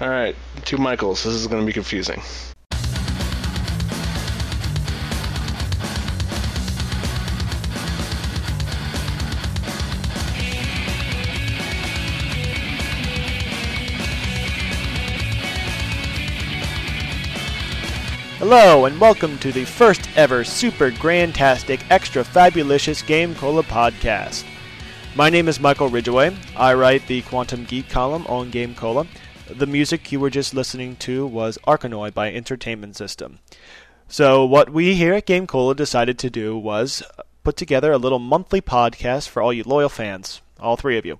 All right, two Michaels. This is going to be confusing. Hello, and welcome to the first ever super grandtastic, extra fabulicious Game Cola podcast. My name is Michael Ridgaway. I write the Quantum Geek column on Game Cola. The music you were just listening to was Arkanoid by Entertainment System. So, what we here at Game Cola decided to do was put together a little monthly podcast for all you loyal fans, all three of you.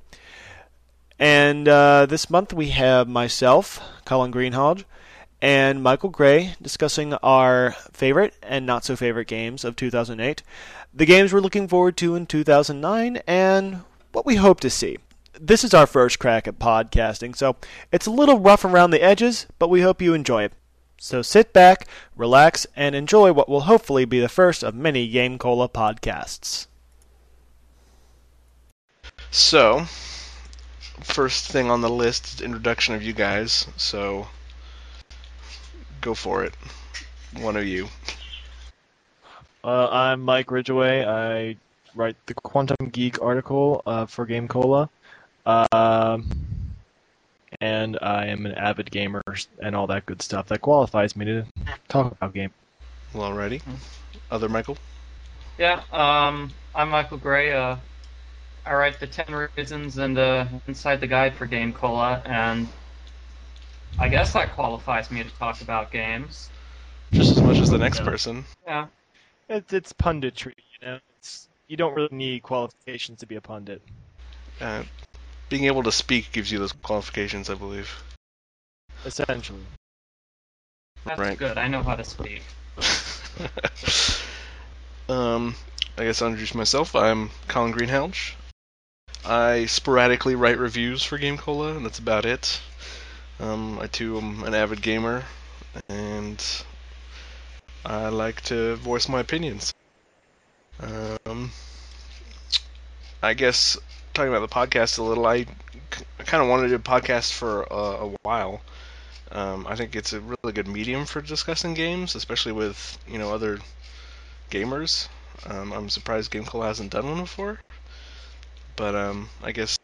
And uh, this month we have myself, Colin Greenhalgh, and Michael Gray discussing our favorite and not so favorite games of 2008, the games we're looking forward to in 2009, and what we hope to see. This is our first crack at podcasting, so it's a little rough around the edges, but we hope you enjoy it. So sit back, relax, and enjoy what will hopefully be the first of many Game Cola podcasts. So, first thing on the list is introduction of you guys. So, go for it. One of you. Uh, I'm Mike Ridgaway. I write the Quantum Geek article uh, for Game Cola. Um, and I am an avid gamer and all that good stuff that qualifies me to talk about game. Well, alrighty. Other Michael? Yeah, um, I'm Michael Gray. Uh, I write the 10 Reasons and uh, Inside the Guide for Game Cola, and I guess that qualifies me to talk about games. Just as much as the next Yeah. person. Yeah. It's it's punditry, you know. It's you don't really need qualifications to be a pundit. Uh, being able to speak gives you those qualifications, I believe. Essentially. That's Right. good. I know how to speak. um, I guess I'll introduce myself. I'm Colin Greenhalgh. I sporadically write reviews for Game Cola, and that's about it. Um, I too am an avid gamer, and I like to voice my opinions. Um, I guess talking about the podcast a little, I, I kind of wanted to do a podcast for uh, a while. Um, I think it's a really good medium for discussing games, especially with you know other gamers. Um, I'm surprised Game hasn't done one before, but um, I guess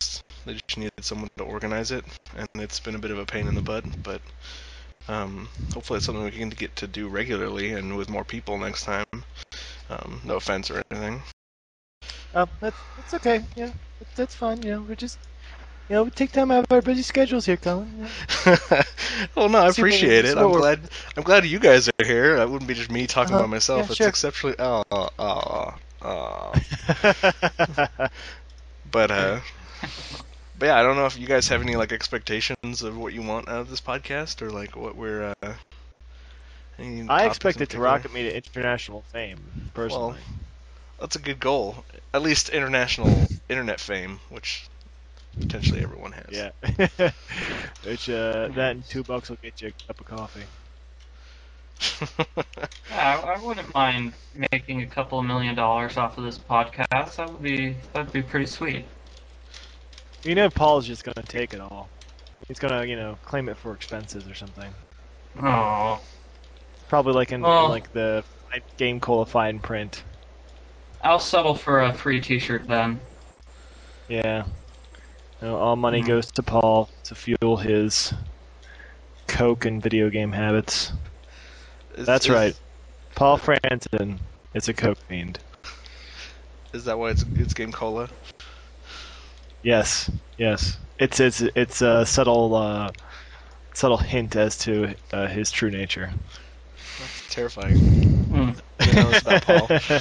they just needed someone to organize it, and it's been a bit of a pain in the butt. But um, hopefully, it's something we can get to do regularly and with more people next time. Um, no offense or anything. Uh, that's that's okay. Yeah, that's, that's fine. You know, we're just you know we take time out of our busy schedules here, Colin. you know. well, no, I See appreciate it. I'm we're- glad. I'm glad you guys are here. That wouldn't be just me talking Uh-huh. by myself. Yeah, it's sure. exceptionally. Oh, oh, oh, oh. But uh, but yeah, I don't know if you guys have any like expectations of what you want out of this podcast or like what we're. Uh, I topics expect it to rocket me to international fame, personally. That's a good goal. At least international internet fame, which potentially everyone has. yeah. Which uh, that and two bucks will get you a cup of coffee. Yeah, I, I wouldn't mind making a couple million dollars off of this podcast. That would be that'd be pretty sweet. You know, Paul's just gonna take it all. He's gonna, you know, claim it for expenses or something. Oh, Probably like in, in Well- like the game cola fine print. I'll settle for a free T-shirt then. Yeah. You know, all money Mhm. goes to Paul to fuel his coke and video game habits. Is- That's is- right. Paul Franzen is a coke fiend. Is that why it's it's Game Cola? Yes, yes. It's it's it's a subtle uh, subtle hint as to uh, his true nature. That's terrifying. Who knows about Paul?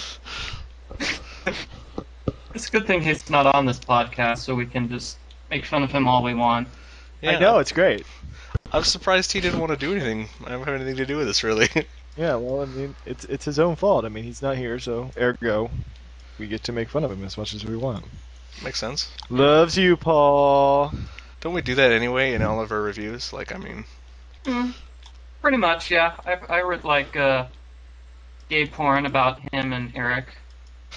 It's a good thing he's not on this podcast, so we can just make fun of him all we want. I know it's great. I'm surprised he didn't want to do anything. I don't have anything to do with this, really. Yeah, well, I mean, it's it's his own fault. I mean, he's not here, so ergo, we get to make fun of him as much as we want. Makes sense. Loves you, Paul. Don't we do that anyway in all of our reviews? Like, I mean, Mm, pretty much, yeah. I, I read like uh, gay porn about him and Eric.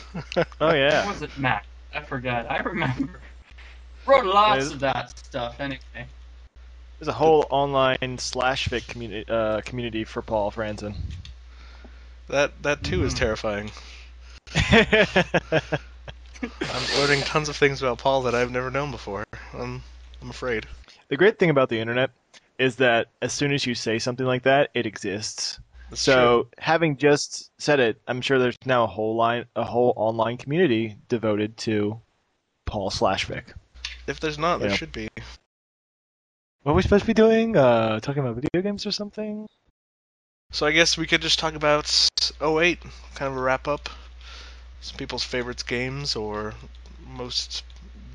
Oh Or yeah. was it Matt? I forgot. I remember. Wrote lots Is- of that stuff anyway. There's a whole online slash fic community uh, community for Paul Franzen. That that too is Mm. terrifying. I'm learning tons of things about Paul that I've never known before. I'm I'm afraid. the great thing about the internet is that as soon as you say something like that, it exists. That's so true. having just said it, I'm sure there's now a whole line, a whole online community devoted to Paul slash fic. if there's not, there should be. What are we supposed to be doing? Uh, talking about video games or something? So I guess we could just talk about 08, kind of a wrap up. Some people's favorites games or most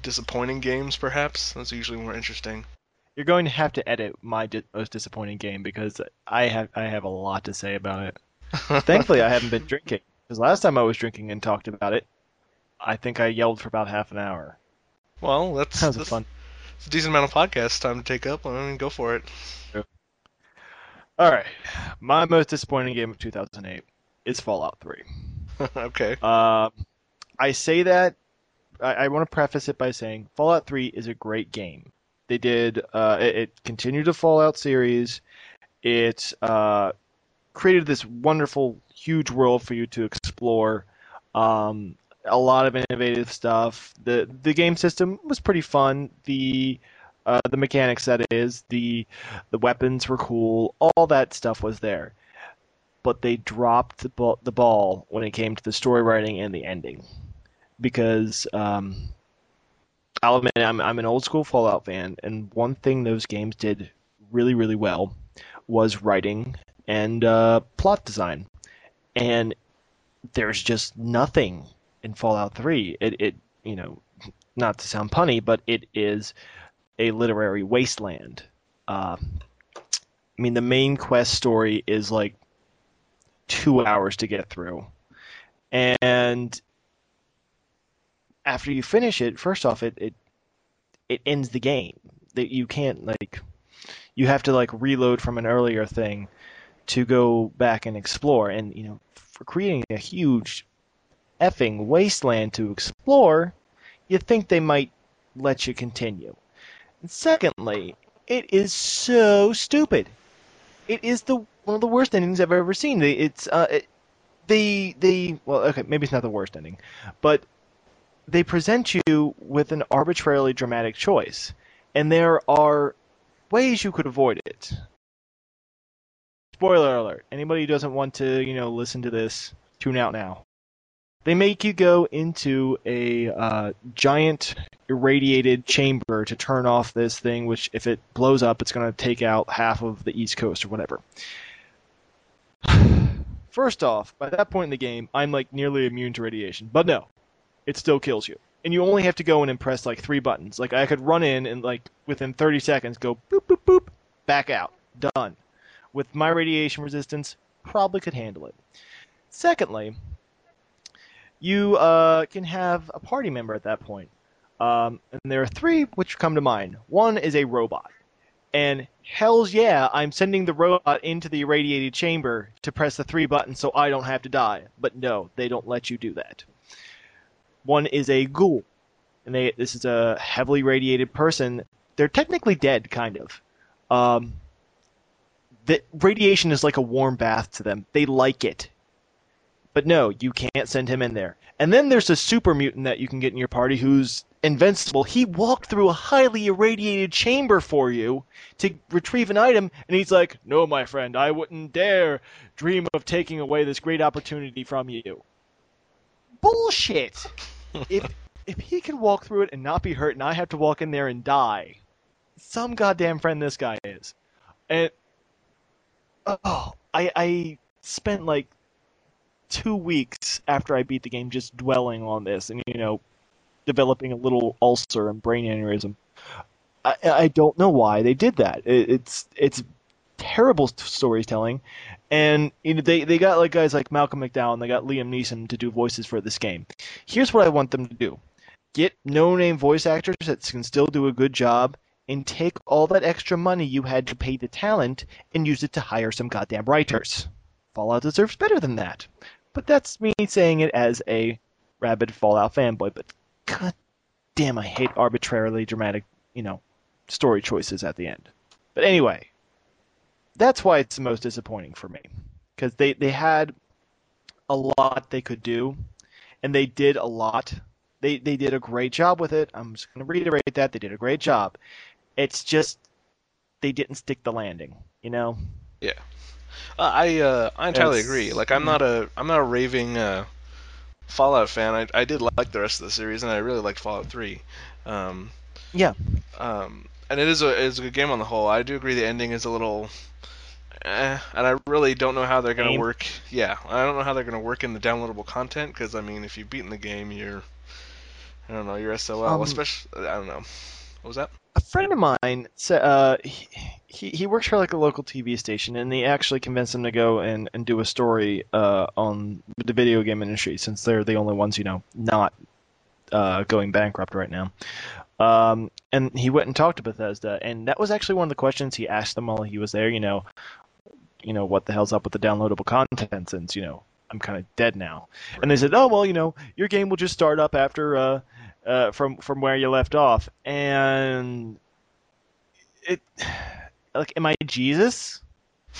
disappointing games, perhaps. That's usually more interesting. You're going to have to edit my di- most disappointing game because I have I have a lot to say about it. Thankfully, I haven't been drinking because last time I was drinking and talked about it, I think I yelled for about half an hour. well, that's, Sounds that's fun. it's a decent amount of podcast time to take up. I mean, go for it. All right, my most disappointing game of 2008 is Fallout 3. okay. Uh, I say that I, I want to preface it by saying Fallout 3 is a great game. They did uh, it, it continued the Fallout series. It uh, created this wonderful, huge world for you to explore. Um, a lot of innovative stuff. the The game system was pretty fun. The uh, the mechanics that is the the weapons were cool. All that stuff was there but they dropped the ball, the ball when it came to the story writing and the ending. Because um, I'll admit I'm, I'm an old school Fallout fan, and one thing those games did really, really well was writing and uh, plot design. And there's just nothing in Fallout 3. It, it, you know, not to sound punny, but it is a literary wasteland. Uh, I mean, the main quest story is like two hours to get through. And after you finish it, first off, it it, it ends the game. That you can't like you have to like reload from an earlier thing to go back and explore. And you know, for creating a huge effing wasteland to explore, you think they might let you continue. And secondly, it is so stupid. It is the one of the worst endings I've ever seen. It's uh, it, they they well, okay, maybe it's not the worst ending, but they present you with an arbitrarily dramatic choice, and there are ways you could avoid it. Spoiler alert: anybody who doesn't want to, you know, listen to this, tune out now. They make you go into a uh, giant irradiated chamber to turn off this thing, which if it blows up, it's going to take out half of the East Coast or whatever. First off, by that point in the game, I'm like nearly immune to radiation, but no, it still kills you. And you only have to go in and press like three buttons. Like I could run in and like within 30 seconds go boop boop boop, back out, done. With my radiation resistance, probably could handle it. Secondly, you uh, can have a party member at that point. Um, and there are three which come to mind. One is a robot. And hell's yeah, I'm sending the robot into the irradiated chamber to press the three buttons so I don't have to die. But no, they don't let you do that. One is a ghoul. And they this is a heavily radiated person. They're technically dead, kind of. Um, the radiation is like a warm bath to them. They like it. But no, you can't send him in there. And then there's a super mutant that you can get in your party who's invincible. He walked through a highly irradiated chamber for you to retrieve an item, and he's like, No, my friend, I wouldn't dare dream of taking away this great opportunity from you. Bullshit! If if he can walk through it and not be hurt, and I have to walk in there and die, some goddamn friend this guy is. And oh, I I spent like two weeks after I beat the game just dwelling on this and you know developing a little ulcer and brain aneurysm. I, I don't know why they did that. It, it's it's terrible storytelling, and you know they they got like guys like Malcolm McDowell and they got Liam Neeson to do voices for this game. Here's what I want them to do: get no-name voice actors that can still do a good job, and take all that extra money you had to pay the talent and use it to hire some goddamn writers. Fallout deserves better than that. But that's me saying it as a rabid Fallout fanboy. But god damn, I hate arbitrarily dramatic, you know, story choices at the end. But anyway, that's why it's the most disappointing for me because they they had a lot they could do, and they did a lot. They they did a great job with it. I'm just going to reiterate that they did a great job. It's just they didn't stick the landing. You know. Uh, I uh, I entirely It's- agree. Like I'm not a I'm not a raving uh, Fallout fan. I I did like the rest of the series, and I really liked Fallout Three. Um, Yeah. Um, and it is a it is a good game on the whole. I do agree the ending is a little. Eh, and I really don't know how they're gonna Lame. work. Yeah, I don't know how they're gonna work in the downloadable content because I mean, if you've beaten the game, you're, I don't know, you're SOL. Um, especially, I don't know. What was that? a friend of mine said uh, he, he he works for like a local TV station, and they actually convinced him to go and, and do a story uh, on the video game industry since they're the only ones you know not uh, going bankrupt right now. Um, and he went and talked to Bethesda, and that was actually one of the questions he asked them while he was there. You know, you know what the hell's up with the downloadable content since you know I'm kind of dead now. And they said, oh well, you know, your game will just start up after uh, uh, from from where you left off, and it like, am I Jesus?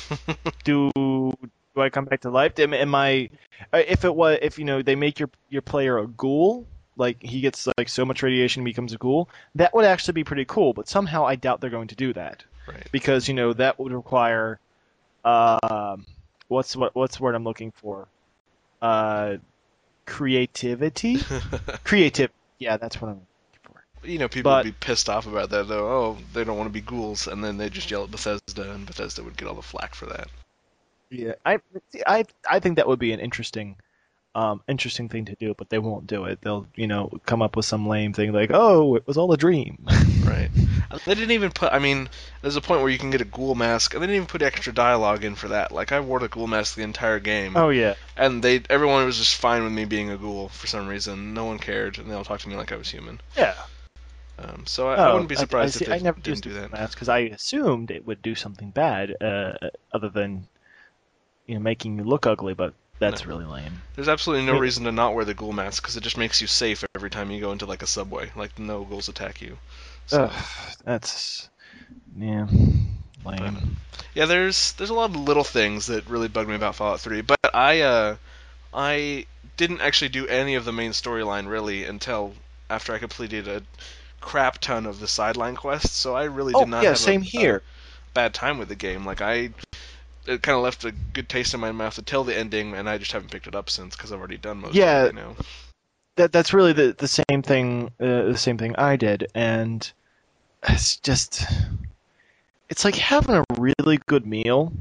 do do I come back to life? Am, am I uh, if it was if you know they make your your player a ghoul, like he gets like so much radiation he becomes a ghoul, that would actually be pretty cool. But somehow I doubt they're going to do that Right. because you know that would require um what's what what's the word I'm looking for uh creativity creative yeah that's what I'm looking for you know, people But- would be pissed off about that though. Oh, they don't want to be ghouls, and then they just yell at Bethesda, and Bethesda would get all the flack for that. yeah I I I think that would be an interesting um interesting thing to do but they won't do it they'll you know come up with some lame thing like oh it was all a dream Right. They didn't even put. I mean, there's a point where you can get a ghoul mask, and they didn't even put extra dialogue in for that. Like I wore the ghoul mask the entire game, oh yeah and they everyone was just fine with me being a ghoul for some reason. No one cared, and they all talked to me like I was human. yeah Um, so I, I Oh, wouldn't be surprised see, if they I never didn't used do that. mask because I assumed it would do something bad, uh, other than you know making you look ugly. But that's No. really lame. There's absolutely no reason to not wear the ghoul mask because it just makes you safe every time you go into like a subway. Like no ghouls attack you. So, Ugh, that's yeah, lame. yeah, there's there's a lot of little things that really bug me about Fallout 3, but I uh I didn't actually do any of the main storyline really until after I completed a crap ton of the sideline quests. So I really Oh did not yeah, have same a, here. a bad time with the game. Like I it kind of left a good taste in my mouth until the ending, and I just haven't picked it up since because I've already done most Yeah. of it. You know. that that's really the the same thing uh, the same thing I did and it's just it's like having a really good meal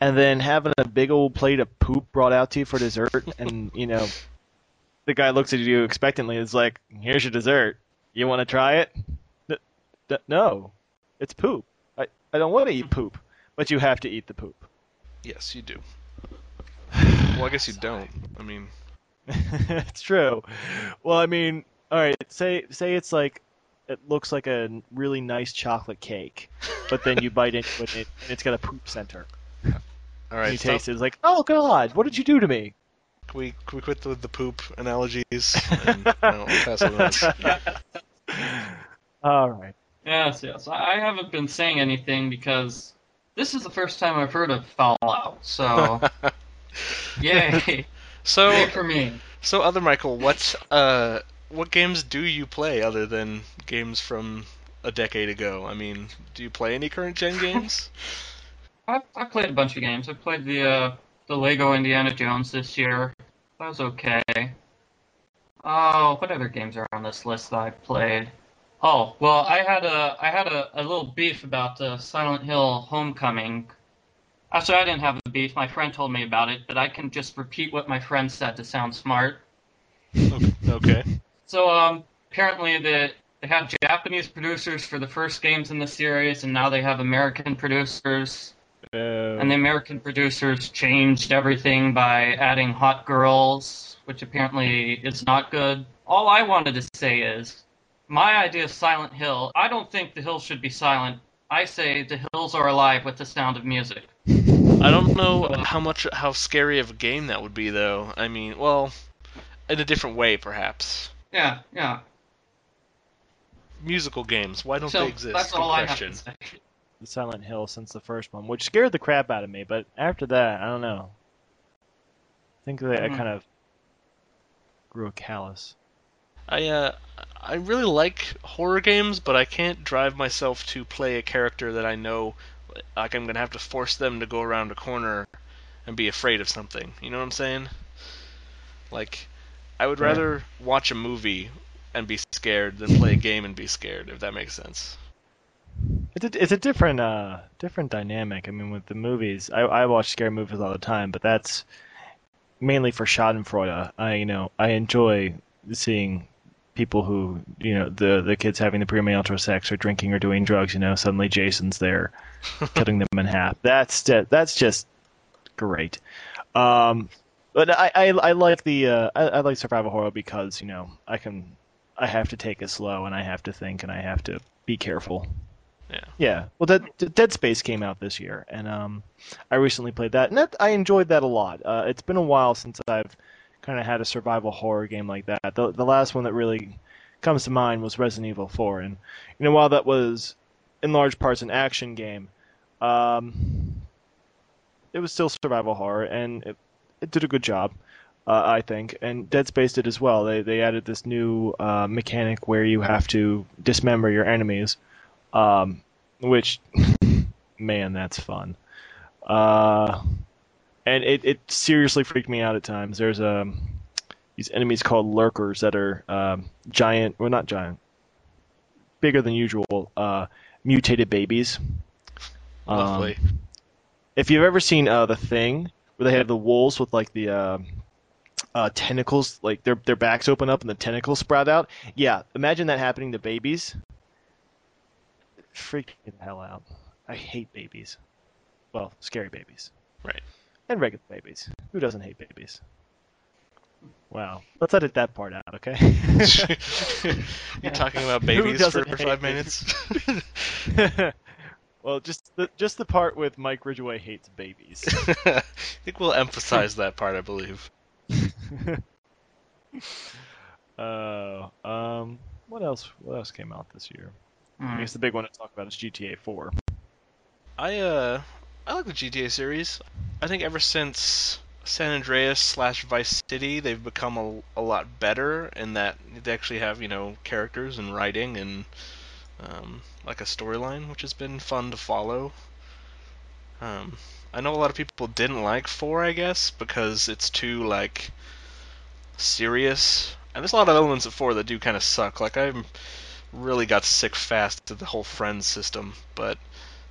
and then having a big old plate of poop brought out to you for dessert and you know the guy looks at you expectantly and is like here's your dessert you want to try it no it's poop I, I don't want to eat poop but you have to eat the poop Yes, you do. Well, I guess you don't. I mean, it's true. Well, I mean, all right. Say say it's like it looks like a really nice chocolate cake, but then you bite into it and it's got a poop center. all right. and right. you stop- taste it. It's like, oh god, what did you do to me? Can we can we quit the, the poop analogies? And, no, we'll pass it on. all right. Yes, yes. I I haven't been saying anything because this is the first time I've heard of Fallout. So, yay! So Yay for me. so other Michael, what uh what games do you play other than games from a decade ago? I mean, do you play any current gen games? I've, I've played a bunch of games. I played the uh, the Lego Indiana Jones this year. That was okay. Oh, what other games are on this list that I've played? Oh, well, I had a I had a, a little beef about uh, Silent Hill Homecoming. Actually, I didn't have a beef. My friend told me about it, but I can just repeat what my friend said to sound smart. okay. So um, apparently the they had Japanese producers for the first games in the series, and now they have American producers. And the American producers changed everything by adding hot girls, which apparently is not good. All I wanted to say is, my idea of Silent Hill, I don't think the hills should be silent. I say the hills are alive with the sound of music. I don't know how much how scary of a game that would be though. I mean, well, in a different way perhaps. Yeah, yeah. Musical games, why don't so they exist? that's Good all question. I have to say. Silent Hill since the first one, which scared the crap out of me. But after that, I don't know. I think that I Mhm. kind of grew a callus. I uh, I really like horror games, but I can't drive myself to play a character that I know like I'm gonna have to force them to go around a corner and be afraid of something. You know what I'm saying? Like, I would Yeah. rather watch a movie and be scared than play a game and be scared. If that makes sense. It's a, it's a different uh different dynamic. I mean, with the movies, I I watch scary movies all the time, but that's mainly for Schadenfreude. I you know I enjoy seeing people who you know the the kids having the premarital sex or drinking or doing drugs. You know, suddenly Jason's there, cutting them in half. That's that's just great. Um, but I, I I like the uh I, I like survival horror because you know I can I have to take it slow and I have to think and I have to be careful. Yeah. Yeah. Well, that Dead Space came out this year, and um, I recently played that, and that, I enjoyed that a lot. Uh, it's been a while since I've kind of had a survival horror game like that. The the last one that really comes to mind was Resident Evil 4, and you know while that was in large parts an action game, um, it was still survival horror, and it, it did a good job. Uh, I think, and Dead Space did as well. They they added this new uh, mechanic where you have to dismember your enemies, um, which, man, that's fun. Uh, and it, it seriously freaked me out at times. There's um these enemies called lurkers that are um, giant, well not giant, bigger than usual, uh, mutated babies. Um, Lovely. if you've ever seen uh, the thing where they have the wolves with like the uh, uh, tentacles, like their their backs open up and the tentacles sprout out. Yeah, imagine that happening to babies. Me the hell out. I hate babies. Well, scary babies. Right. And regular babies. Who doesn't hate babies? Wow. Let's edit that part out, okay? You're talking about babies for doesn't five minutes. well, just the just the part with Mike Ridgaway hates babies. I think we'll emphasize that part. I believe. Uh, um, what else? What else came out this year? I Hmm. guess the big one to talk about is GTA 4. I uh, I like the GTA series. I think ever since San Andreas slash Vice City, they've become a, a lot better in that they actually have you know characters and writing and um, like a storyline, which has been fun to follow. Um, I know a lot of people didn't like four, I guess, because it's too like serious, and there's a lot of elements of four that do kind of suck. Like I really got sick fast to the whole friends system, but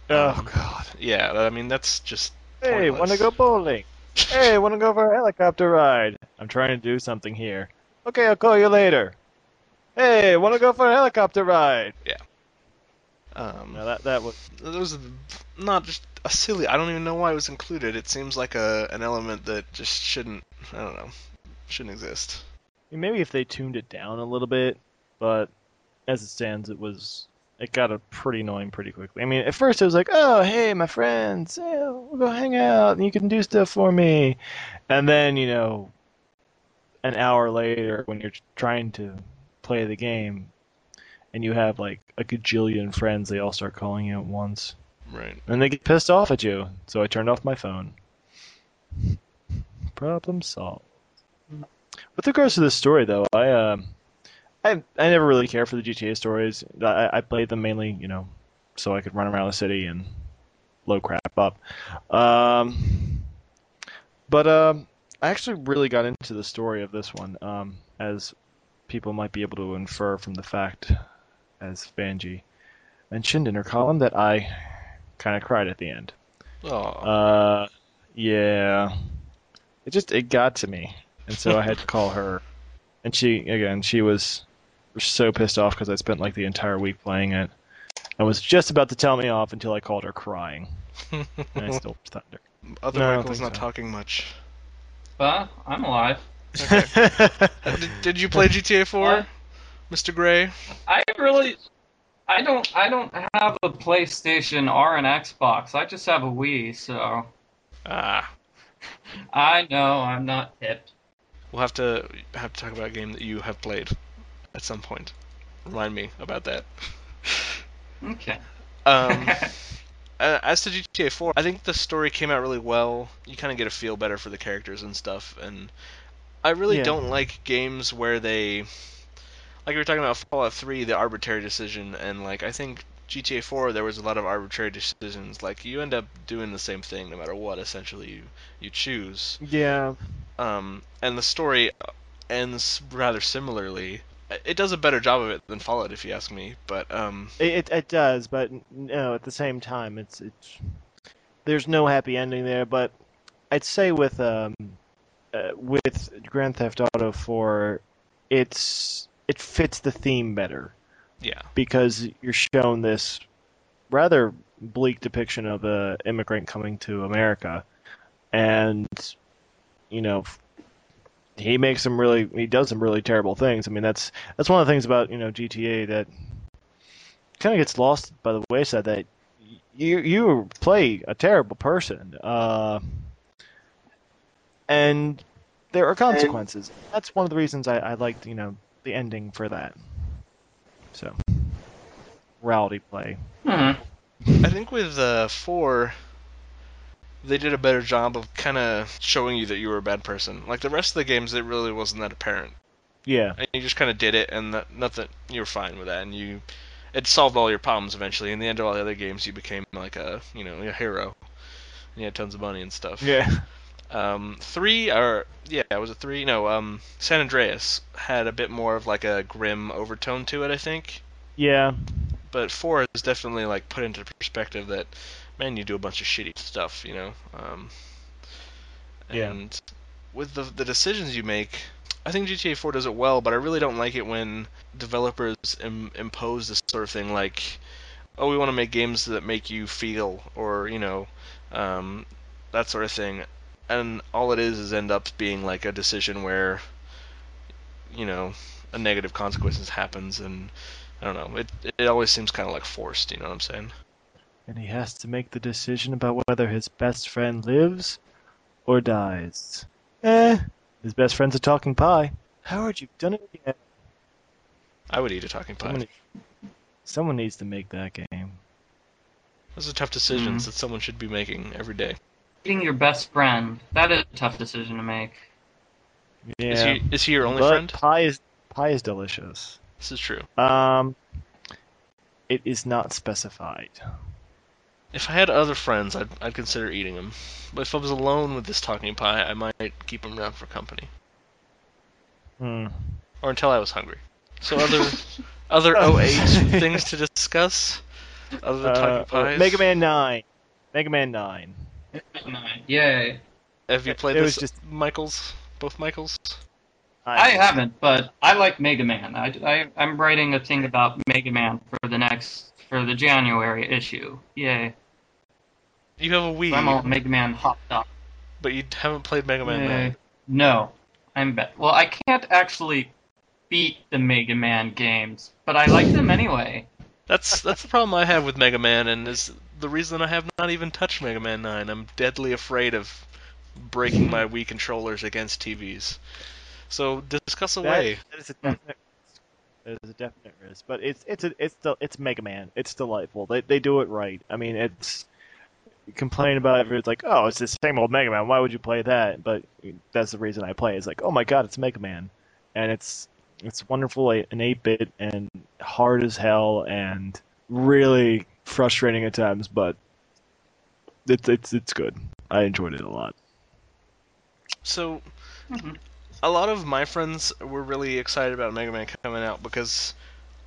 Oh Um, God! yeah, I mean that's just Hey, want to go bowling? Hey, want to go for a helicopter ride? I'm trying to do something here. Okay, I'll call you later. Hey, want to go for a helicopter ride? Yeah. Um, No, that that was those are not just a silly. I don't even know why it was included. It seems like a an element that just shouldn't. I don't know, shouldn't exist. Maybe if they tuned it down a little bit, but as it stands, it was it got pretty annoying pretty quickly. I mean, at first it was like, oh, hey, my friends, yeah, we'll go hang out, and you can do stuff for me, and then you know, an hour later, when you're trying to play the game, and you have like a gajillion friends, they all start calling you at once, Right. and they get pissed off at you. So I turned off my phone. Problem solved. With regards to this story, though, I um, I I never really cared for the GTA stories. I, I played them mainly, you know, so I could run around the city and blow crap up. Um, but um, I actually really got into the story of this one, um, as people might be able to infer from the fact, as Vanjie mentioned in her column, that I kind of cried at the end. Oh, Uh, yeah. It just it got to me, and so I had to call her, and she again she was so pissed off because I spent like the entire week playing it, and was just about to tell me off until I called her crying, and I still thunder. other no, I don't Michael's think not so. talking much. But I'm alive. Uh, did, did you play GTA 4, What? Mr. Gray? I really, I don't, I don't have a PlayStation or an Xbox. I just have a Wii, so Ah, I know I'm not hip. we'll have to have to talk about a game that you have played at some point. Remind me about that. Okay. Um, as to GTA 4, I think the story came out really well. You kind of get a feel better for the characters and stuff, and I really Yeah. don't like games where they, like we were talking about Fallout 3, the arbitrary decision, and like I think GTA 4 there was a lot of arbitrary decisions. Like you end up doing the same thing no matter what essentially you you choose. Yeah. Um, and the story ends rather similarly. It does a better job of it than Fallout, if you ask me. But um, It, it it does, but no, at the same time, it's it's there's no happy ending there. But I'd say with um uh, with Grand Theft Auto 4, it's it fits the theme better yeah, because you're shown this rather bleak depiction of a immigrant coming to America, and you know he makes some really he does some really terrible things. I mean that's that's one of the things about you know GTA that kind of gets lost by the wayside that you you play a terrible person, uh, and there are consequences. That's one of the reasons I, I liked you know the ending for that. So morality play. Hmm. I think with uh, four, they did a better job of kind of showing you that you were a bad person. Like the rest of the games, it really wasn't that apparent. Yeah. And you just kind of did it, and that, nothing. You were fine with that, and you it solved all your problems eventually. In the end of all the other games, you became like a you know a hero, and you had tons of money and stuff. Yeah. Um, three or yeah, was it three? No, um, San Andreas had a bit more of like a grim overtone to it, I think. Yeah. But four is definitely like put into perspective that man, you do a bunch of shitty stuff, you know. Um, Yeah. and with the the decisions you make, I think GTA 4 does it well, but I really don't like it when developers Im- impose this sort of thing like, oh, we want to make games that make you feel, or you know, um, that sort of thing, and all it is is end up being like a decision where, you know, a negative consequences happens, and I don't know, it it always seems kind of like forced, you know what I'm saying? And he has to make the decision about whether his best friend lives or dies. Eh, his best friend's a talking pie. Howard, you've done it again. I would eat a talking pie. Someone, someone needs to make that game. Those are tough decisions Mhm. that someone should be making every day. Eating your best friend. That is a tough decision to make. Yeah. Is he is he your only but friend? pie is pie is delicious. This is true. Um, it is not specified. If I had other friends, I'd I'd consider eating them. But if I was alone with this talking pie, I might keep him around for company, Hmm. or until I was hungry. So other other 08 things to discuss. Other than Uh, talking pies. Mega Man Nine. Mega Man Nine. Yay. Have you played it this, was just- Michaels? Both Michaels? I haven't, but I like Mega Man. I, I, I'm writing a thing about Mega Man for the next, for the January issue. Yay. You have a Wii, I'm all Mega Man hopped up. but you haven't played Mega Man 9. Yay. Eh, no. I'm bet. Well, I can't actually beat the Mega Man games, but I like them anyway. That's that's the problem I have with Mega Man, and is the reason I have not even touched Mega Man 9. I'm deadly afraid of breaking my Wii controllers against TVs. So discuss That- away. that is a definite. That is a definite risk, but it's it's a, it's the it's Mega Man. It's delightful. They they do it right. I mean, it's you complain about it. It's like, oh, it's the same old Mega Man. Why would you play that? But that's the reason I play. It's like, oh my god, it's Mega Man, and it's it's wonderful, an eight bit and hard as hell, and really frustrating at times, but it's it's it's good. I enjoyed it a lot. So Mhm. a lot of my friends were really excited about Mega Man coming out because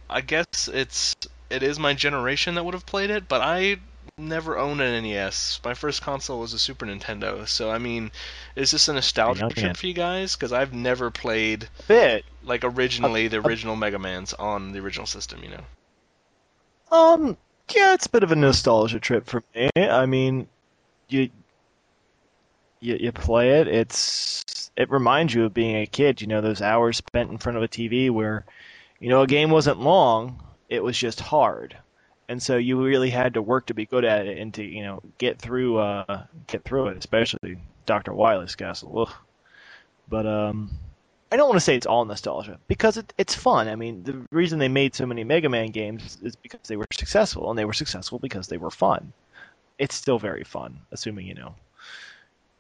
I guess it's it is my generation that would have played it, but I never owned an NES. My first console was a Super Nintendo. So I mean, is this a nostalgia trip for you guys? Because I've never played Bit. like originally the original Mega Man's on the original system. You know. Um, yeah, it's a bit of a nostalgia trip for me. I mean, you you, you play it. It's it reminds you of being a kid. You know, those hours spent in front of a TV where, you know, a game wasn't long. It was just hard, and so you really had to work to be good at it and to you know get through uh get through it. Especially Doctor Wily's Castle. Ugh. But um. I don't want to say it's all nostalgia because it, it's fun. I mean, the reason they made so many Mega Man games is because they were successful, and they were successful because they were fun. it's still very fun, assuming you know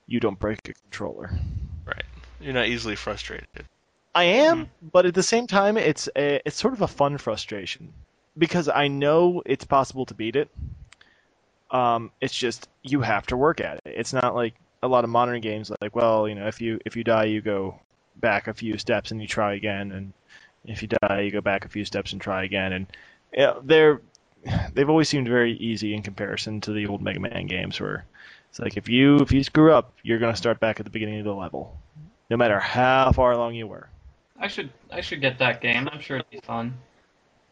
you don't break a controller. Right. You're not easily frustrated. I am, but at the same time, it's a, it's sort of a fun frustration because I know it's possible to beat it. Um, it's just you have to work at it. It's not like a lot of modern games, like well, you know, if you if you die, you go back a few steps and you try again, and if you die, you go back a few steps and try again, and you know, they're they've always seemed very easy in comparison to the old Mega Man games, where it's like if you if you screw up, you're gonna start back at the beginning of the level, no matter how far along you were. I should I should get that game. I'm sure it'd be fun.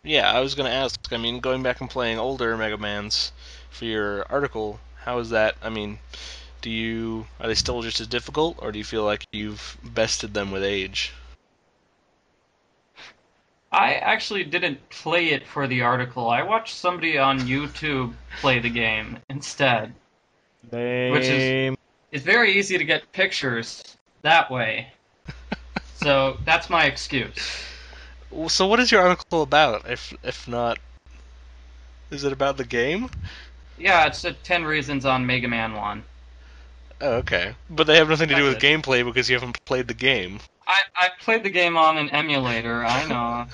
Yeah, I was gonna ask. I mean, going back and playing older Mega Man's for your article, how is that? I mean, do you are they still just as difficult, or do you feel like you've bested them with age? I actually didn't play it for the article. I watched somebody on YouTube play the game instead. Which is- It's very easy to get pictures that way. so that's my excuse. So, what is your article about? If if not, is it about the game? Yeah, it's a 10 reasons on Mega Man 1. Oh, okay. But they have nothing to do with gameplay because you haven't played the game. I, I played the game on an emulator, I know.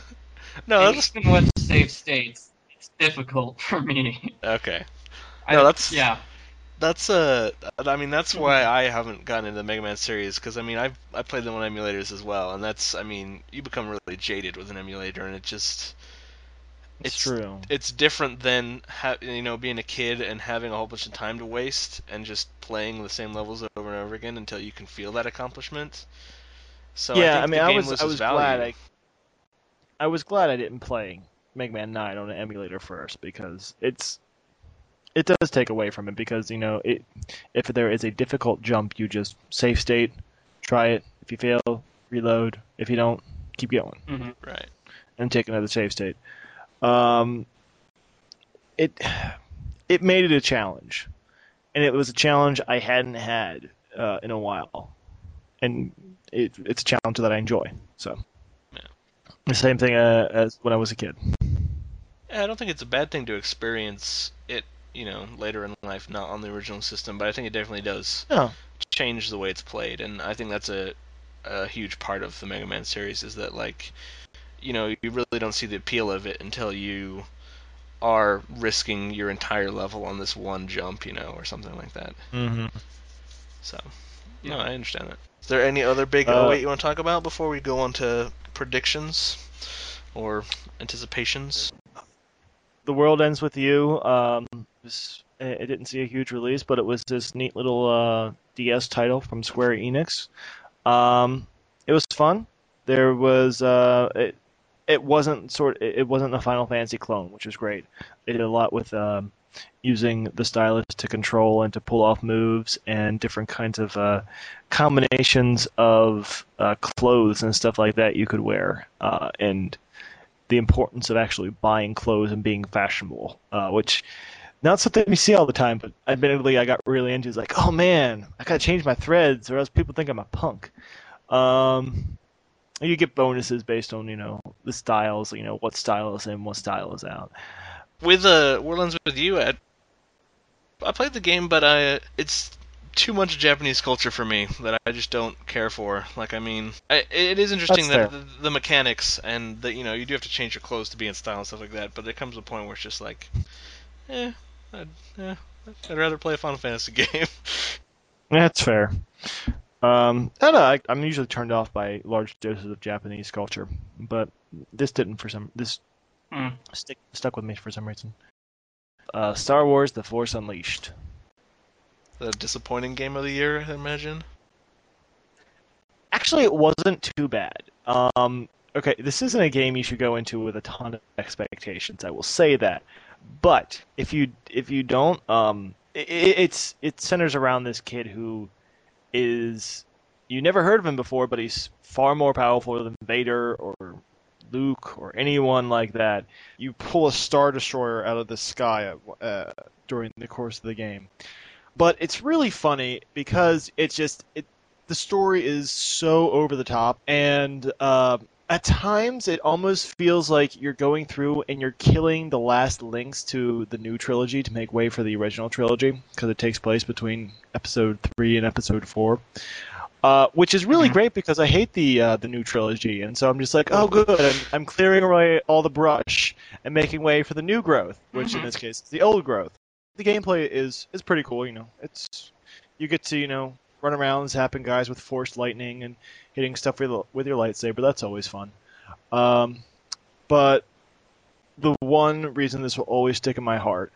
No, And that's Even with save states, it's difficult for me. okay. No, that's- Yeah. That's uh, I mean, that's why I haven't gotten into the Mega Man series because I mean, I've I played them on emulators as well, and that's I mean, you become really jaded with an emulator, and it just It's true. It's different than ha- you know being a kid and having a whole bunch of time to waste and just playing the same levels over and over again until you can feel that accomplishment. So yeah, I, think mean, I was I was value. glad I I was glad I didn't play Mega Man 9 on an emulator first because it's it does take away from it because you know it if there is a difficult jump you just save state, try it. If you fail, reload. If you don't, keep going hmm Right. and take another save state. Um, it it made it a challenge, and it was a challenge I hadn't had uh, in a while, and it, it's a challenge that I enjoy. So, Yeah. the same thing uh, as when I was a kid. Yeah, I don't think it's a bad thing to experience it, you know, later in life, not on the original system, but I think it definitely does No, change the way it's played, and I think that's a a huge part of the Mega Man series is that like, you know, you really don't see the appeal of it until you are risking your entire level on this one jump, you know, or something like that. mm-hmm. So, no, I understand that. Is there any other big Uh, 08 you want to talk about before we go on to predictions or anticipations? The World Ends with You. Um, it didn't see a huge release, but it was this neat little uh, DS title from Square Enix. Um, it was fun. There was uh, it. It wasn't sort. It wasn't a Final Fantasy clone, which was great. It did a lot with um, using the stylus to control and to pull off moves and different kinds of uh, combinations of uh, clothes and stuff like that you could wear. Uh, and the importance of actually buying clothes and being fashionable, uh, which not something we see all the time, but admittedly I got really into. It's like, oh man, I gotta change my threads, or else people think I'm a punk. Um, you get bonuses based on you know the styles, you know what style is in, what style is out. with uh World Ends with you at I played the game but I it's too much Japanese culture for me that I just don't care for. Like I mean, I, it is interesting That's that the, the mechanics and that you know you do have to change your clothes to be in style and stuff like that. But there comes a point where it's just like, eh, I'd, eh, I'd rather play a Final Fantasy game. That's fair. Um, I don't know. I, I'm usually turned off by large doses of Japanese culture, but this didn't for some. This Hmm. stick, stuck with me for some reason. Uh, Star Wars: The Force Unleashed. The disappointing game of the year, I imagine. Actually, it wasn't too bad. Um, okay, this isn't a game you should go into with a ton of expectations. I will say that. But if you if you don't, um, it, it's it centers around this kid who is you never heard of him before, but he's far more powerful than Vader or Luke or anyone like that. You pull a star destroyer out of the sky uh, during the course of the game. But it's really funny because it's just it, the story is so over the top, and uh, at times it almost feels like you're going through and you're killing the last links to the new trilogy to make way for the original trilogy because it takes place between episode three and episode four. Uh, which is really Mhm. great because I hate the uh, the new trilogy, and so I'm just like, oh, good, I'm, I'm clearing away all the brush and making way for the new growth, which in Mhm. this case is the old growth. The gameplay is is pretty cool, you know. It's you get to you know run around zapping guys with forced lightning and hitting stuff with with your lightsaber. That's always fun. Um, but the one reason this will always stick in my heart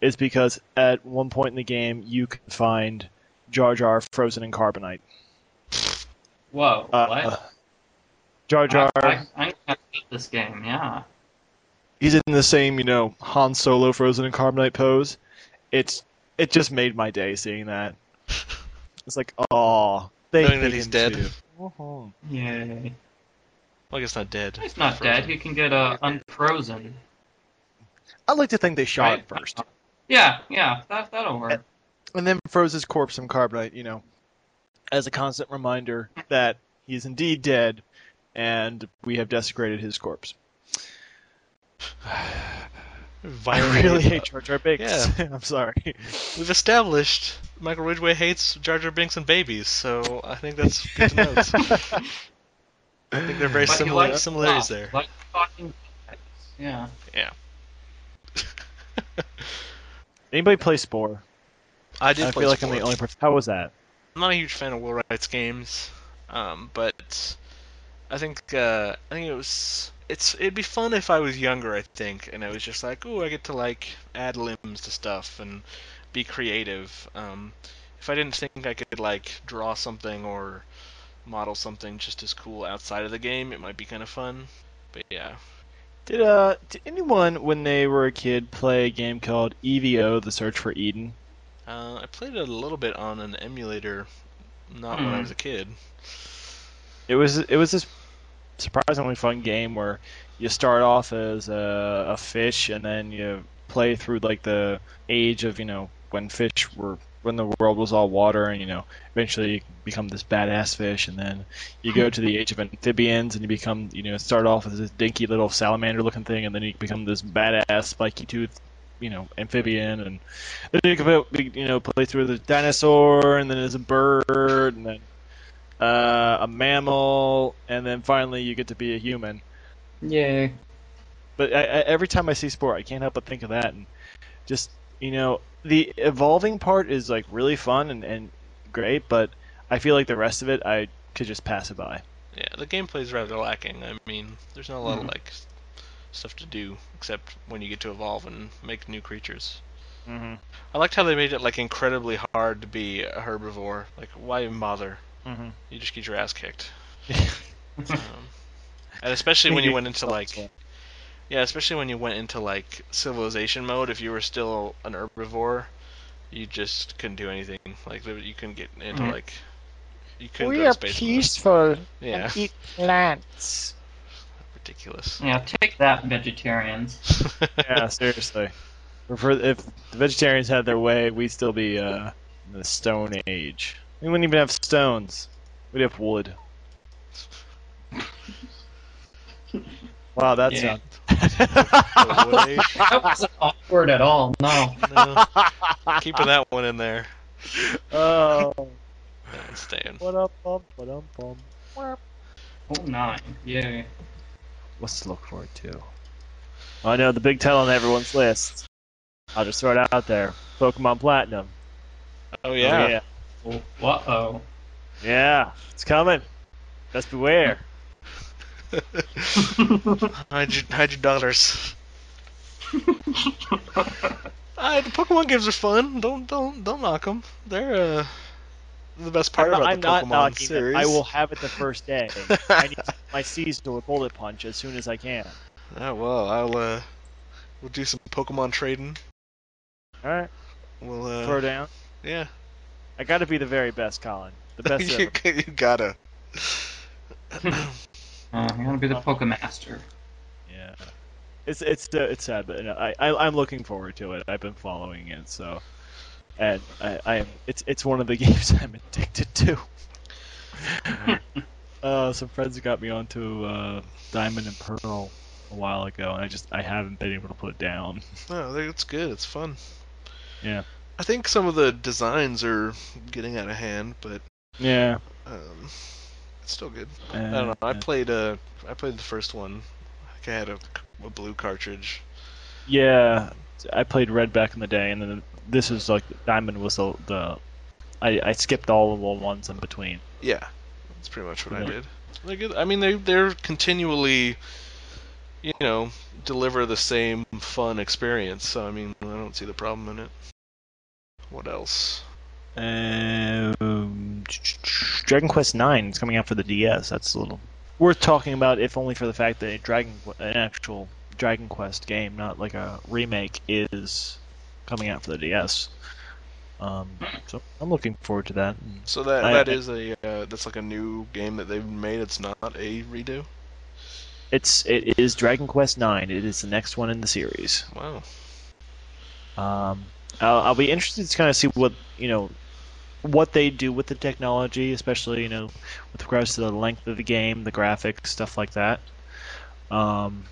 is because at one point in the game you can find Jar Jar frozen in carbonite. Whoa, Uh, what? Jar Jar, I, I, I'm gonna beat this game, yeah. he's in the same you know Han Solo frozen in carbonite pose. It's it just made my day seeing that. It's like, oh, they Knowing that he's dead. too. Yay. Well, I guess not dead. He's not Frozen. dead. He can get uh, unfrozen. I'd like to think they shot Right. it first. Yeah, yeah, that that'll work. and then froze his corpse in carbonite, you know, as a constant reminder that he is indeed dead, and we have desecrated his corpse. I really hate Jar Jar Binks. Yeah. I'm sorry. We've established Michael Ridgaway hates Jar Jar Binks and babies, so I think that's good to note. I think they're very But he similar likes similarities there. Like fucking yeah. Anybody play Spore? I did I play feel like I'm the only person. How was that? I'm not a huge fan of Will Wright's games, um, but I think uh, I think it was it's it'd be fun if I was younger. I think, and I was just like, oh, I get to like add limbs to stuff and be creative. Um, if I didn't think I could like draw something or model something just as cool outside of the game, it might be kind of fun. But yeah, Did uh did anyone when they were a kid play a game called EVO: The Search for Eden? uh, I played it a little bit on an emulator, not when I Hmm. was a kid. It was it was this surprisingly fun game where you start off as a, a fish and then you play through like the age of you know when fish were when the world was all water and you know eventually you become this badass fish and then you go to the age of amphibians and you become you know start off as this dinky little salamander looking thing and then you become this badass spiky tooth you know amphibian and then you can you know play through the dinosaur and then as a bird and then uh, a mammal, and then finally you get to be a human. Yeah. But I, I, every time I see Spore, I can't help but think of that, and just you know, the evolving part is like really fun and, and great, but I feel like the rest of it I could just pass it by. Yeah, the gameplay is rather lacking. I mean, there's not a lot of Mhm. like stuff to do except when you get to evolve and make new creatures. Mm-hmm. I liked how they made it like incredibly hard to be a herbivore. Like, why even bother? Mm-hmm. You just get your ass kicked. Um, and especially when you went into like, yeah, especially when you went into like civilization mode. If you were still an herbivore, you just couldn't do anything. Like, you couldn't get into Mhm. like, you couldn't We go are space. mode. peaceful Yeah, and eat plants. ridiculous. Yeah, take that, vegetarians. yeah, seriously. If, if the vegetarians had their way, we'd still be uh, in the Stone Age. We wouldn't even have stones. We'd have wood. Wow, that's Yeah. sounds. The wood age. that wasn't awkward at all. No. No, keeping that one in there. oh, That staying. what up, bum, what up, bum. Oh nine. Yay. What's to look forward to? I know the big title on everyone's list. I'll just throw it out there. Pokemon Platinum. Oh yeah. Oh, yeah, Oh, uh oh. yeah, it's coming. Best beware. hide your hide your dollars. Uh, the Pokemon games are fun. Don't don't don't knock them. They're uh the best part I'm, about I'm the not Pokemon knocking series. it. I will have it the first day. I need my seasonal bullet punch as soon as I can. Oh well, I'll uh we'll do some Pokemon trading. All right, We'll uh throw down. yeah. I got to be the very best, Colin. The best you, ever. you gotta. Uh, I'm gonna be the Pokemaster. Yeah. It's it's uh, it's sad, but you know, I, I I'm looking forward to it. I've been following it, so and I I am it's it's one of the games I'm addicted to. Uh, some friends got me onto uh, Diamond and Pearl a while ago, and I just I haven't been able to put it down. No, I it's good. It's fun. Yeah. I think some of the designs are getting out of hand, but Yeah. um, it's still good. Uh, I don't know. I played uh, I played the first one. I I had a, a blue cartridge. Yeah, I played Red back in the day, and then this is like Diamond was the, the I, I skipped all of the ones in between. Yeah, that's pretty much what I did. Like, I mean, they they're continually, you know, deliver the same fun experience. So I mean, I don't see the problem in it. What else? Um, Dragon Quest Nine is coming out for the DS. That's a little worth talking about, if only for the fact that a Dragon an actual Dragon Quest game, not like a remake, is coming out for the DS. Um, so I'm looking forward to that. So that I- that is a uh, that's like a new game that they've made. It's not a redo. It's it is Dragon Quest Nine. It is the next one in the series. Wow. Um, I'll, I'll be interested to kind of see what you know what they do with the technology, especially you know with regards to the length of the game, the graphics, stuff like that. Um,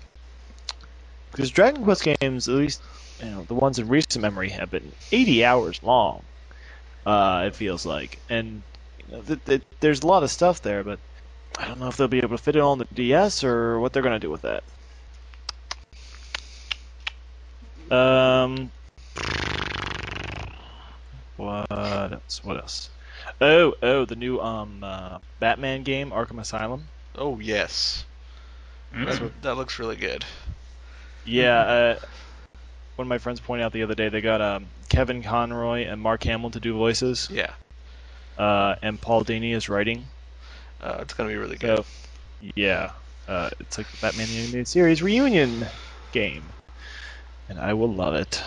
because Dragon Quest games, at least you know the ones in recent memory, have been 80 hours long. Uh, it feels like, and you know, th- th- there's a lot of stuff there, but I don't know if they'll be able to fit it on the DS or what they're gonna do with that. Um, what else? What else? Oh, oh, the new um uh, Batman game, Arkham Asylum. Oh yes, That's Mm. what- that looks really good. Yeah, uh, one of my friends pointed out the other day they got um, Kevin Conroy and Mark Hamill to do voices, Yeah, uh, and Paul Dini is writing. uh, it's gonna be really good. So, yeah, uh, it's like the Batman the Animated Series reunion game, and I will love it.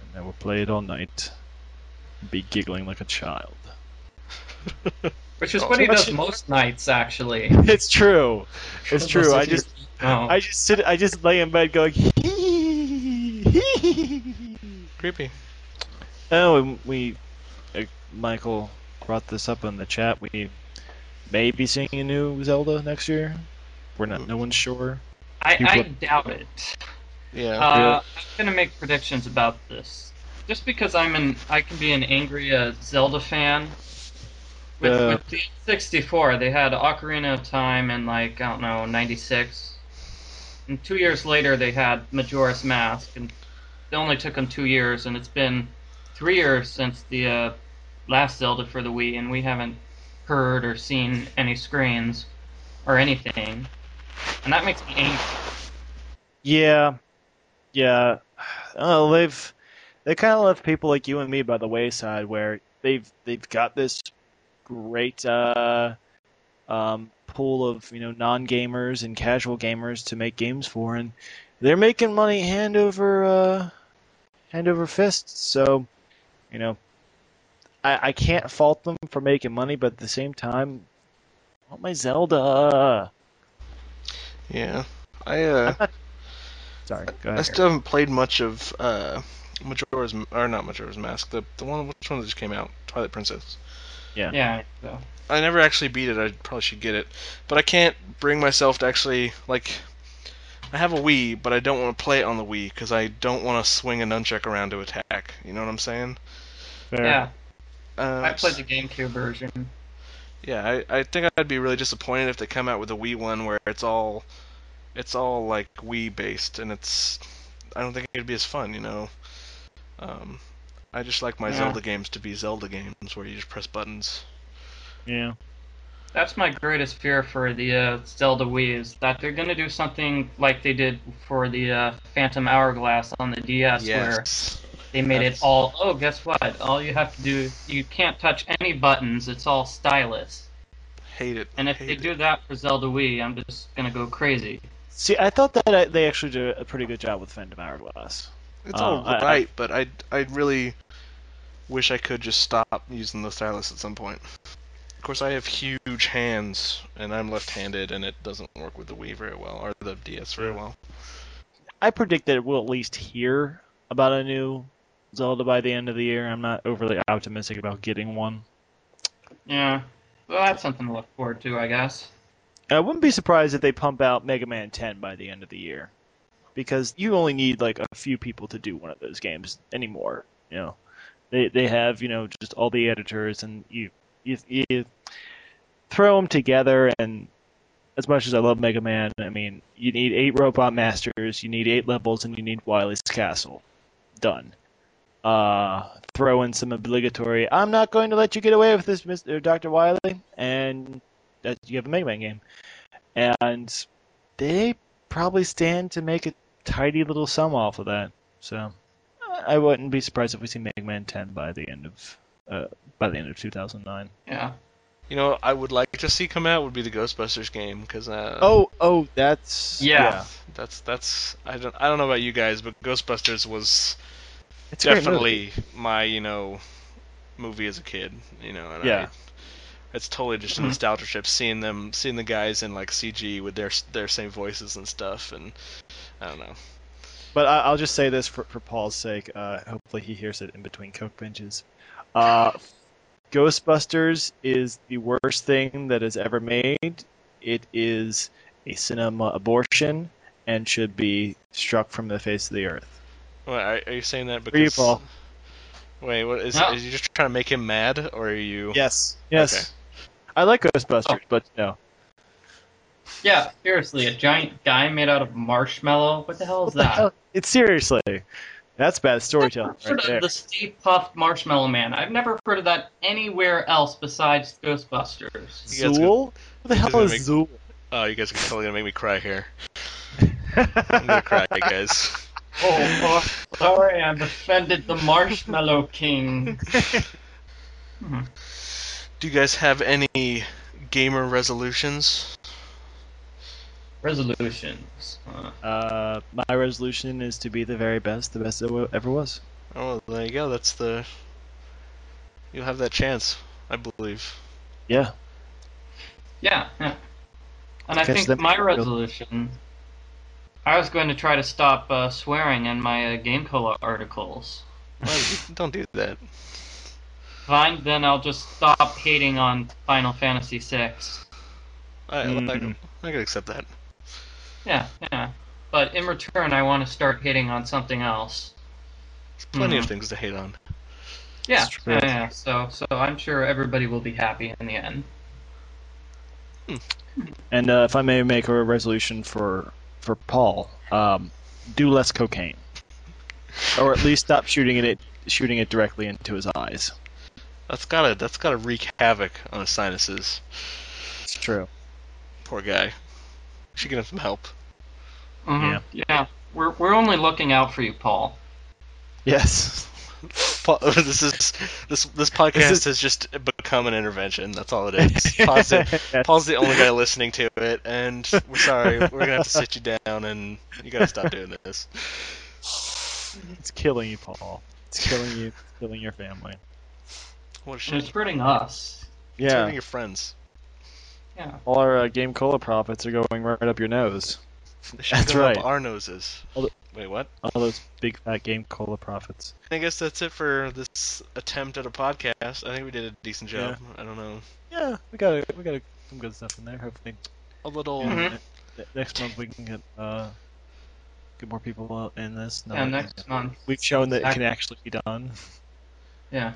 And I will play it all night, and be giggling like a child. Which is Oh, what he does most nights, actually. It's true. It's true. I just Oh. I just sit I just lay in bed going Creepy. Oh, and we uh, Michael brought this up in the chat. We may be seeing a new Zelda next year. We're not no one's sure. I, I doubt it. Yeah. Uh, I'm gonna make predictions about this. Just because I'm an, I can be an angry uh, Zelda fan. With, Uh. with the 64, they had Ocarina of Time in like I don't know '96, and two years later they had Majora's Mask, and it only took them two years, and it's been three years since the uh, last Zelda for the Wii, and we haven't heard or seen any screens or anything, and that makes me angry. Yeah, yeah. Oh, they've they kind of left people like you and me by the wayside, where they've they've got this great uh, um, pool of you know non gamers and casual gamers to make games for, and they're making money hand over uh, hand over fist. So, you know, I I can't fault them for making money, but at the same time, I want my Zelda. yeah. I uh, Sorry, go I ahead. still haven't played much of uh, Majora's or not Majora's Mask. The the one which one that just came out, Twilight Princess. Yeah. So. I never actually beat it. I probably should get it, but I can't bring myself to actually like. I have a Wii, but I don't want to play it on the Wii because I don't want to swing a nunchuck around to attack. You know what I'm saying? Fair. Yeah, Uh, I played the GameCube version. Yeah, I, I think I'd be really disappointed if they come out with a Wii one where it's all, it's all like Wii based, and it's, I don't think it'd be as fun, you know. Um, I just like my Yeah. Zelda games to be Zelda games where you just press buttons. Yeah. That's my greatest fear for the uh, Zelda Wii is that they're gonna do something like they did for the uh, Phantom Hourglass on the DS, where they made That's- it all. Oh, guess what? All you have to do, you can't touch any buttons. It's all stylus. Hate it. And if hate they it. do that for Zelda Wii, I'm just gonna go crazy. See, I thought that they actually did a pretty good job with Phantom Hourglass. It's uh, all I- I- but I I really wish I could just stop using the stylus at some point. Of course, I have huge hands, and I'm left-handed, and it doesn't work with the Wii very well, or the DS very well. I predict that we'll at least hear about a new Zelda by the end of the year. I'm not overly optimistic about getting one. Yeah. well, that's something to look forward to, I guess. I wouldn't be surprised if they pump out Mega Man 10 by the end of the year, because you only need like a few people to do one of those games anymore. You know, they they have you know just all the editors, and you you, you throw them together. And as much as I love Mega Man, I mean, you need eight Robot Masters, you need eight levels, and you need Wily's Castle. Done. Uh, throw in some obligatory. I'm not going to let you get away with this, Mr. Dr. Wily, and that you have a Mega Man game, and they probably stand to make a tidy little sum off of that. So I wouldn't be surprised if we see Mega Man 10 by the end of uh, by the end of 2009. Yeah. You know, I would like to see come out would be the Ghostbusters game because uh, Oh, oh, that's Yeah. that's that's I don't I don't know about you guys, but Ghostbusters was It's a great movie. definitely my you know movie as a kid. You know, and Yeah. I, it's totally just a Mhm. nostalgia trip seeing them seeing the guys in like CG with their their same voices and stuff, and I don't know. But I, I'll just say this for, for Paul's sake. Uh, hopefully, he hears it in between Coke benches. Uh, Ghostbusters is the worst thing that is ever made. It is a cinema abortion and should be struck from the face of the earth. Wait, are, are you saying that For you. Paul. Wait, what is? No. Is you just trying to make him mad, or are you? Yes. Yes. Okay. I like Ghostbusters, Oh. but no. Yeah, seriously, a giant guy made out of marshmallow. What the hell is What that? hell? It's seriously. That's bad storytelling I've heard right there. of the Stay Puft Marshmallow Man. I've never heard of that anywhere else besides Ghostbusters. You guys Zuul? What the hell is make- Zuul? Oh, you guys are totally gonna make me cry here. I'm gonna cry, guys. Oh, oh, sorry, I've offended the Marshmallow King. Hmm. Do you guys have any gamer resolutions? Resolutions. Uh, Uh, my resolution is to be the very best, the best that ever was. Oh, there you go. That's the. You'll have that chance, I believe. Yeah. yeah, yeah. And I Catch think them- my resolution. I was going to try to stop uh, swearing in my uh, GameCola articles. Why, don't do that. Fine, then I'll just stop hating on Final Fantasy VI. I, I, Mm. I can accept that. Yeah, yeah. But in return, I want to start hating on something else. There's plenty of Mhm. things to hate on. Yeah, yeah, yeah. So, so I'm sure everybody will be happy in the end. And uh, if I may make a resolution for for Paul, um, do less cocaine, or at least stop shooting it shooting it directly into his eyes. That's gotta that's gotta wreak havoc on his sinuses. It's true. Poor guy. Should get him some help. Mhm. Yeah. We're we're only looking out for you, Paul. Yes. This is this this podcast This is- has just become an intervention. That's all it is. Paul's the, Paul's the only guy listening to it, and we're sorry. We're gonna have to sit you down, and you gotta stop doing this. It's killing you, Paul. It's killing you. It's killing your family. What a And shit. it's hurting us. It's Yeah. hurting your friends. Yeah. All our uh, GameCola profits are going right up your nose. They should That's go right. up our noses. All the- Wait, what? All those big fat GameCola profits. I guess that's it for this attempt at a podcast. I think we did a decent job. Yeah. I don't know. Yeah, we got a, we got a, some good stuff in there. Hopefully, A little. Mhm. ne- next month we can get uh get more people in this. No, Yeah, next month. We've shown that it can actually be done. Yeah.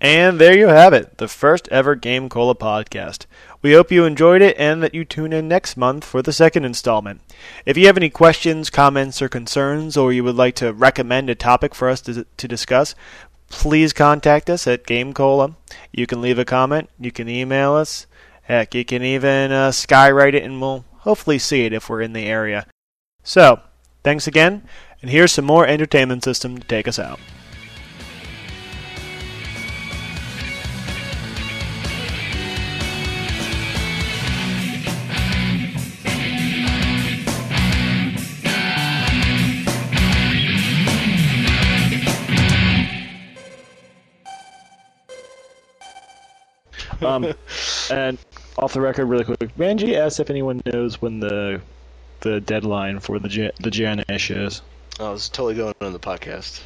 And there you have it, the first ever GameCola podcast. We hope you enjoyed it and that you tune in next month for the second installment. If you have any questions, comments, or concerns, or you would like to recommend a topic for us to, to discuss, please contact us at GameCola. You can leave a comment, you can email us, heck, you can even uh, skywrite it, and we'll hopefully see it if we're in the area. So, thanks again, and here's some more entertainment system to take us out. Um, and off the record, really quick, Ranji asked if anyone knows when the the deadline for the Jan- the ish is. Oh, it's totally going on the podcast.